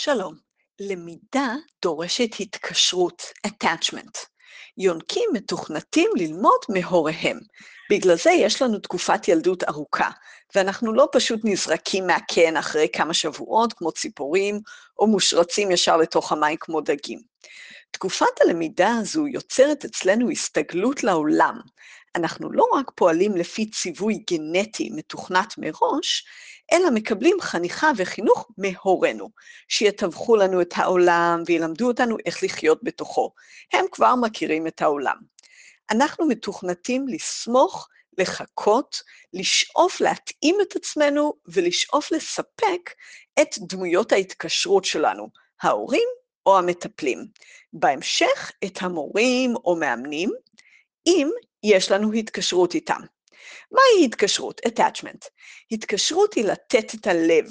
שלום, למידה דורשת התקשרות, attachment. יונקים מתוכנתים ללמוד מהוריהם. בגלל זה יש לנו תקופת ילדות ארוכה, ואנחנו לא פשוט נזרקים מהקן אחרי כמה שבועות כמו ציפורים, או מושרצים ישר לתוך המים כמו דגים. תקופת הלמידה הזו יוצרת אצלנו הסתגלות לעולם. אנחנו לא רק פועלים לפי ציווי גנטי מתוכנת מראש, אלא מקבלים חניכה וחינוך מהורינו, שיתווכו לנו את העולם וילמדו אותנו איך לחיות בתוכו. הם כבר מכירים את העולם. אנחנו מתוכנתים לסמוך, לחכות, לשאוף להתאים את עצמנו ולשאוף לספק את דמויות ההתקשרות שלנו, ההורים או המטפלים. בהמשך, את המורים או מאמנים, אם יש לנו התקשרות איתם. מהי התקשרות? attachment. התקשרות היא לתת את הלב.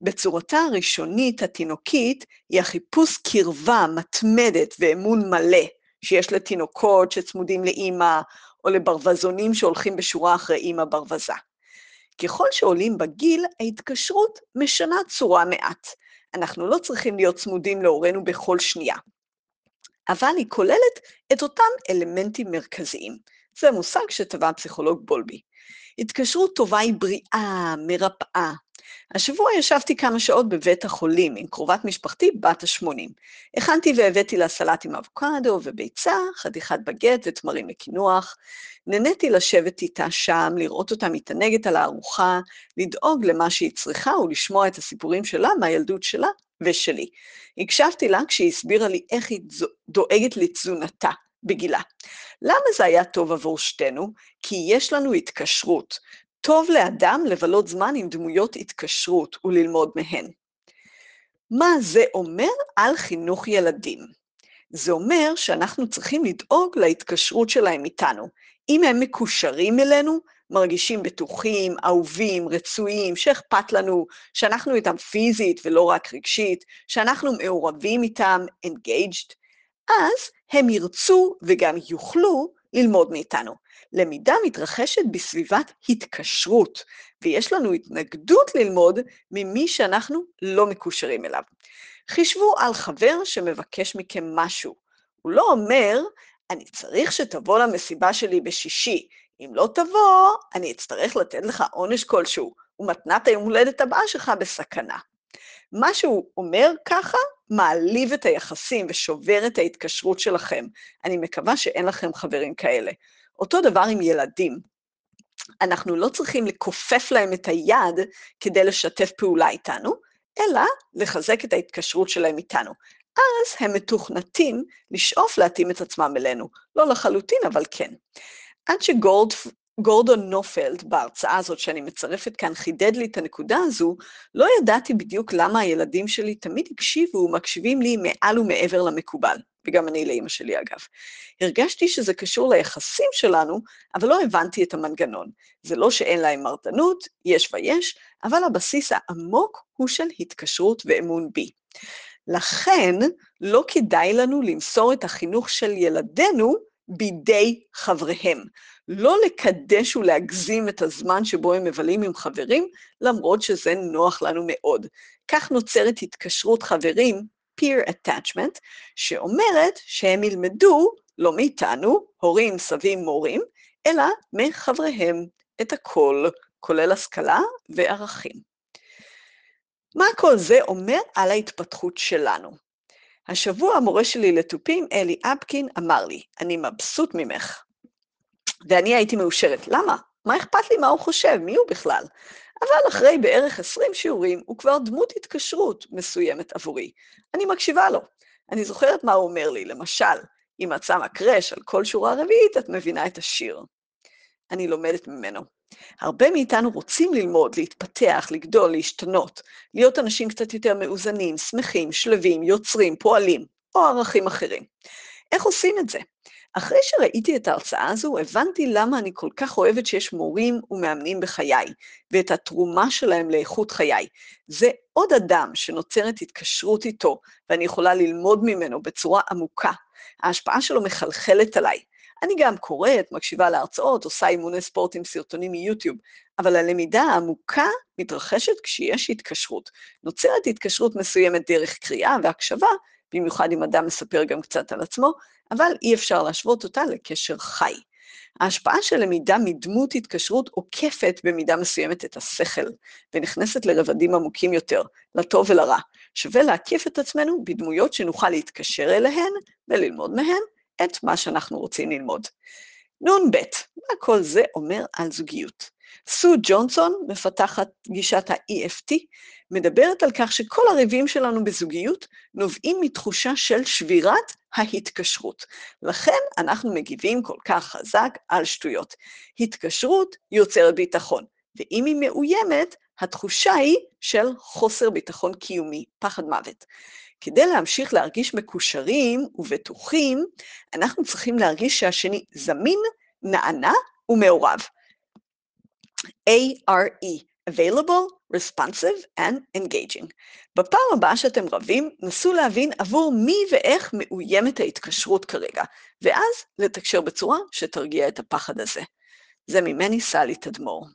בצורתה הראשונית, התינוקית, היא החיפוש קרבה מתמדת ואמון מלא שיש לתינוקות שצמודים לאימא, או לברווזונים שהולכים בשורה אחרי אימא ברווזה. ככל שעולים בגיל, ההתקשרות משנה צורה מעט. אנחנו לא צריכים להיות צמודים להורינו בכל שנייה. אבל היא כוללת את אותם אלמנטים מרכזיים. זה מושג שטבע הפסיכולוג בולבי. התקשרות טובה היא בריאה, מרפאה. השבוע ישבתי כמה שעות בבית החולים עם קרובת משפחתי בת ה-80. הכנתי והבאתי לה סלט עם אבוקדו וביצה, חתיכת בגט ותמרים לקינוח. נהניתי לשבת איתה שם, לראות אותה מתענגת על הארוחה, לדאוג למה שהיא צריכה ולשמוע את הסיפורים שלה מהילדות שלה ושלי. הקשבתי לה כשהיא הסבירה לי איך היא דואגת לתזונתה. בגילה. למה זה היה טוב עבור שתינו? כי יש לנו התקשרות. טוב לאדם לבלות זמן עם דמויות התקשרות וללמוד מהן. מה זה אומר על חינוך ילדים? זה אומר שאנחנו צריכים לדאוג להתקשרות שלהם איתנו. אם הם מקושרים אלינו, מרגישים בטוחים, אהובים, רצויים, שאכפת לנו, שאנחנו איתם פיזית ולא רק רגשית, שאנחנו מעורבים איתם, engaged, אז הם ירצו וגם יוכלו ללמוד מאיתנו. למידה מתרחשת בסביבת התקשרות, ויש לנו התנגדות ללמוד ממי שאנחנו לא מקושרים אליו. חישבו על חבר שמבקש מכם משהו. הוא לא אומר, אני צריך שתבוא למסיבה שלי בשישי, אם לא תבוא, אני אצטרך לתת לך עונש כלשהו, ומתנת היום הולדת הבאה שלך בסכנה. מה שהוא אומר ככה, מעליב את היחסים ושובר את ההתקשרות שלכם. אני מקווה שאין לכם חברים כאלה. אותו דבר עם ילדים. אנחנו לא צריכים לכופף להם את היד כדי לשתף פעולה איתנו, אלא לחזק את ההתקשרות שלהם איתנו. אז הם מתוכנתים לשאוף להתאים את עצמם אלינו. לא לחלוטין, אבל כן. עד שגולד גורדון נופלד, בהרצאה הזאת שאני מצרפת כאן, חידד לי את הנקודה הזו, לא ידעתי בדיוק למה הילדים שלי תמיד הקשיבו ומקשיבים לי מעל ומעבר למקובל, וגם אני לאימא שלי אגב. הרגשתי שזה קשור ליחסים שלנו, אבל לא הבנתי את המנגנון. זה לא שאין להם מרדנות, יש ויש, אבל הבסיס העמוק הוא של התקשרות ואמון בי. לכן, לא כדאי לנו למסור את החינוך של ילדינו בידי חבריהם. לא לקדש ולהגזים את הזמן שבו הם מבלים עם חברים, למרות שזה נוח לנו מאוד. כך נוצרת התקשרות חברים, peer attachment, שאומרת שהם ילמדו, לא מאיתנו, הורים, סבים, מורים, אלא מחבריהם את הכל, כולל השכלה וערכים. מה כל זה אומר על ההתפתחות שלנו? השבוע המורה שלי לתופים, אלי אפקין, אמר לי, אני מבסוט ממך. ואני הייתי מאושרת. למה? מה אכפת לי מה הוא חושב? מי הוא בכלל? אבל אחרי בערך 20 שיעורים, הוא כבר דמות התקשרות מסוימת עבורי. אני מקשיבה לו. אני זוכרת מה הוא אומר לי, למשל, אם את שמה קרש על כל שורה רביעית, את מבינה את השיר. אני לומדת ממנו. הרבה מאיתנו רוצים ללמוד, להתפתח, לגדול, להשתנות, להיות אנשים קצת יותר מאוזנים, שמחים, שלווים, יוצרים, פועלים, או ערכים אחרים. איך עושים את זה? אחרי שראיתי את ההרצאה הזו, הבנתי למה אני כל כך אוהבת שיש מורים ומאמנים בחיי, ואת התרומה שלהם לאיכות חיי. זה עוד אדם שנוצרת התקשרות איתו, ואני יכולה ללמוד ממנו בצורה עמוקה. ההשפעה שלו מחלחלת עליי. אני גם קוראת, מקשיבה להרצאות, עושה אימוני ספורט עם סרטונים מיוטיוב, אבל הלמידה העמוקה מתרחשת כשיש התקשרות. נוצרת התקשרות מסוימת דרך קריאה והקשבה, במיוחד אם אדם מספר גם קצת על עצמו, אבל אי אפשר להשוות אותה לקשר חי. ההשפעה של למידה מדמות התקשרות עוקפת במידה מסוימת את השכל, ונכנסת לרבדים עמוקים יותר, לטוב ולרע. שווה להקיף את עצמנו בדמויות שנוכל להתקשר אליהן וללמוד מהן את מה שאנחנו רוצים ללמוד. נ"ב, מה כל זה אומר על זוגיות? סו ג'ונסון, מפתחת גישת ה-EFT, מדברת על כך שכל הריבים שלנו בזוגיות נובעים מתחושה של שבירת ההתקשרות. לכן אנחנו מגיבים כל כך חזק על שטויות. התקשרות יוצרת ביטחון, ואם היא מאוימת, התחושה היא של חוסר ביטחון קיומי, פחד מוות. כדי להמשיך להרגיש מקושרים ובטוחים, אנחנו צריכים להרגיש שהשני זמין, נענה ומעורב. ARE, available, responsive and engaging. בפעם הבאה שאתם רבים, נסו להבין עבור מי ואיך מאוימת ההתקשרות כרגע, ואז לתקשר בצורה שתרגיע את הפחד הזה. זה ממני, סלי תדמור.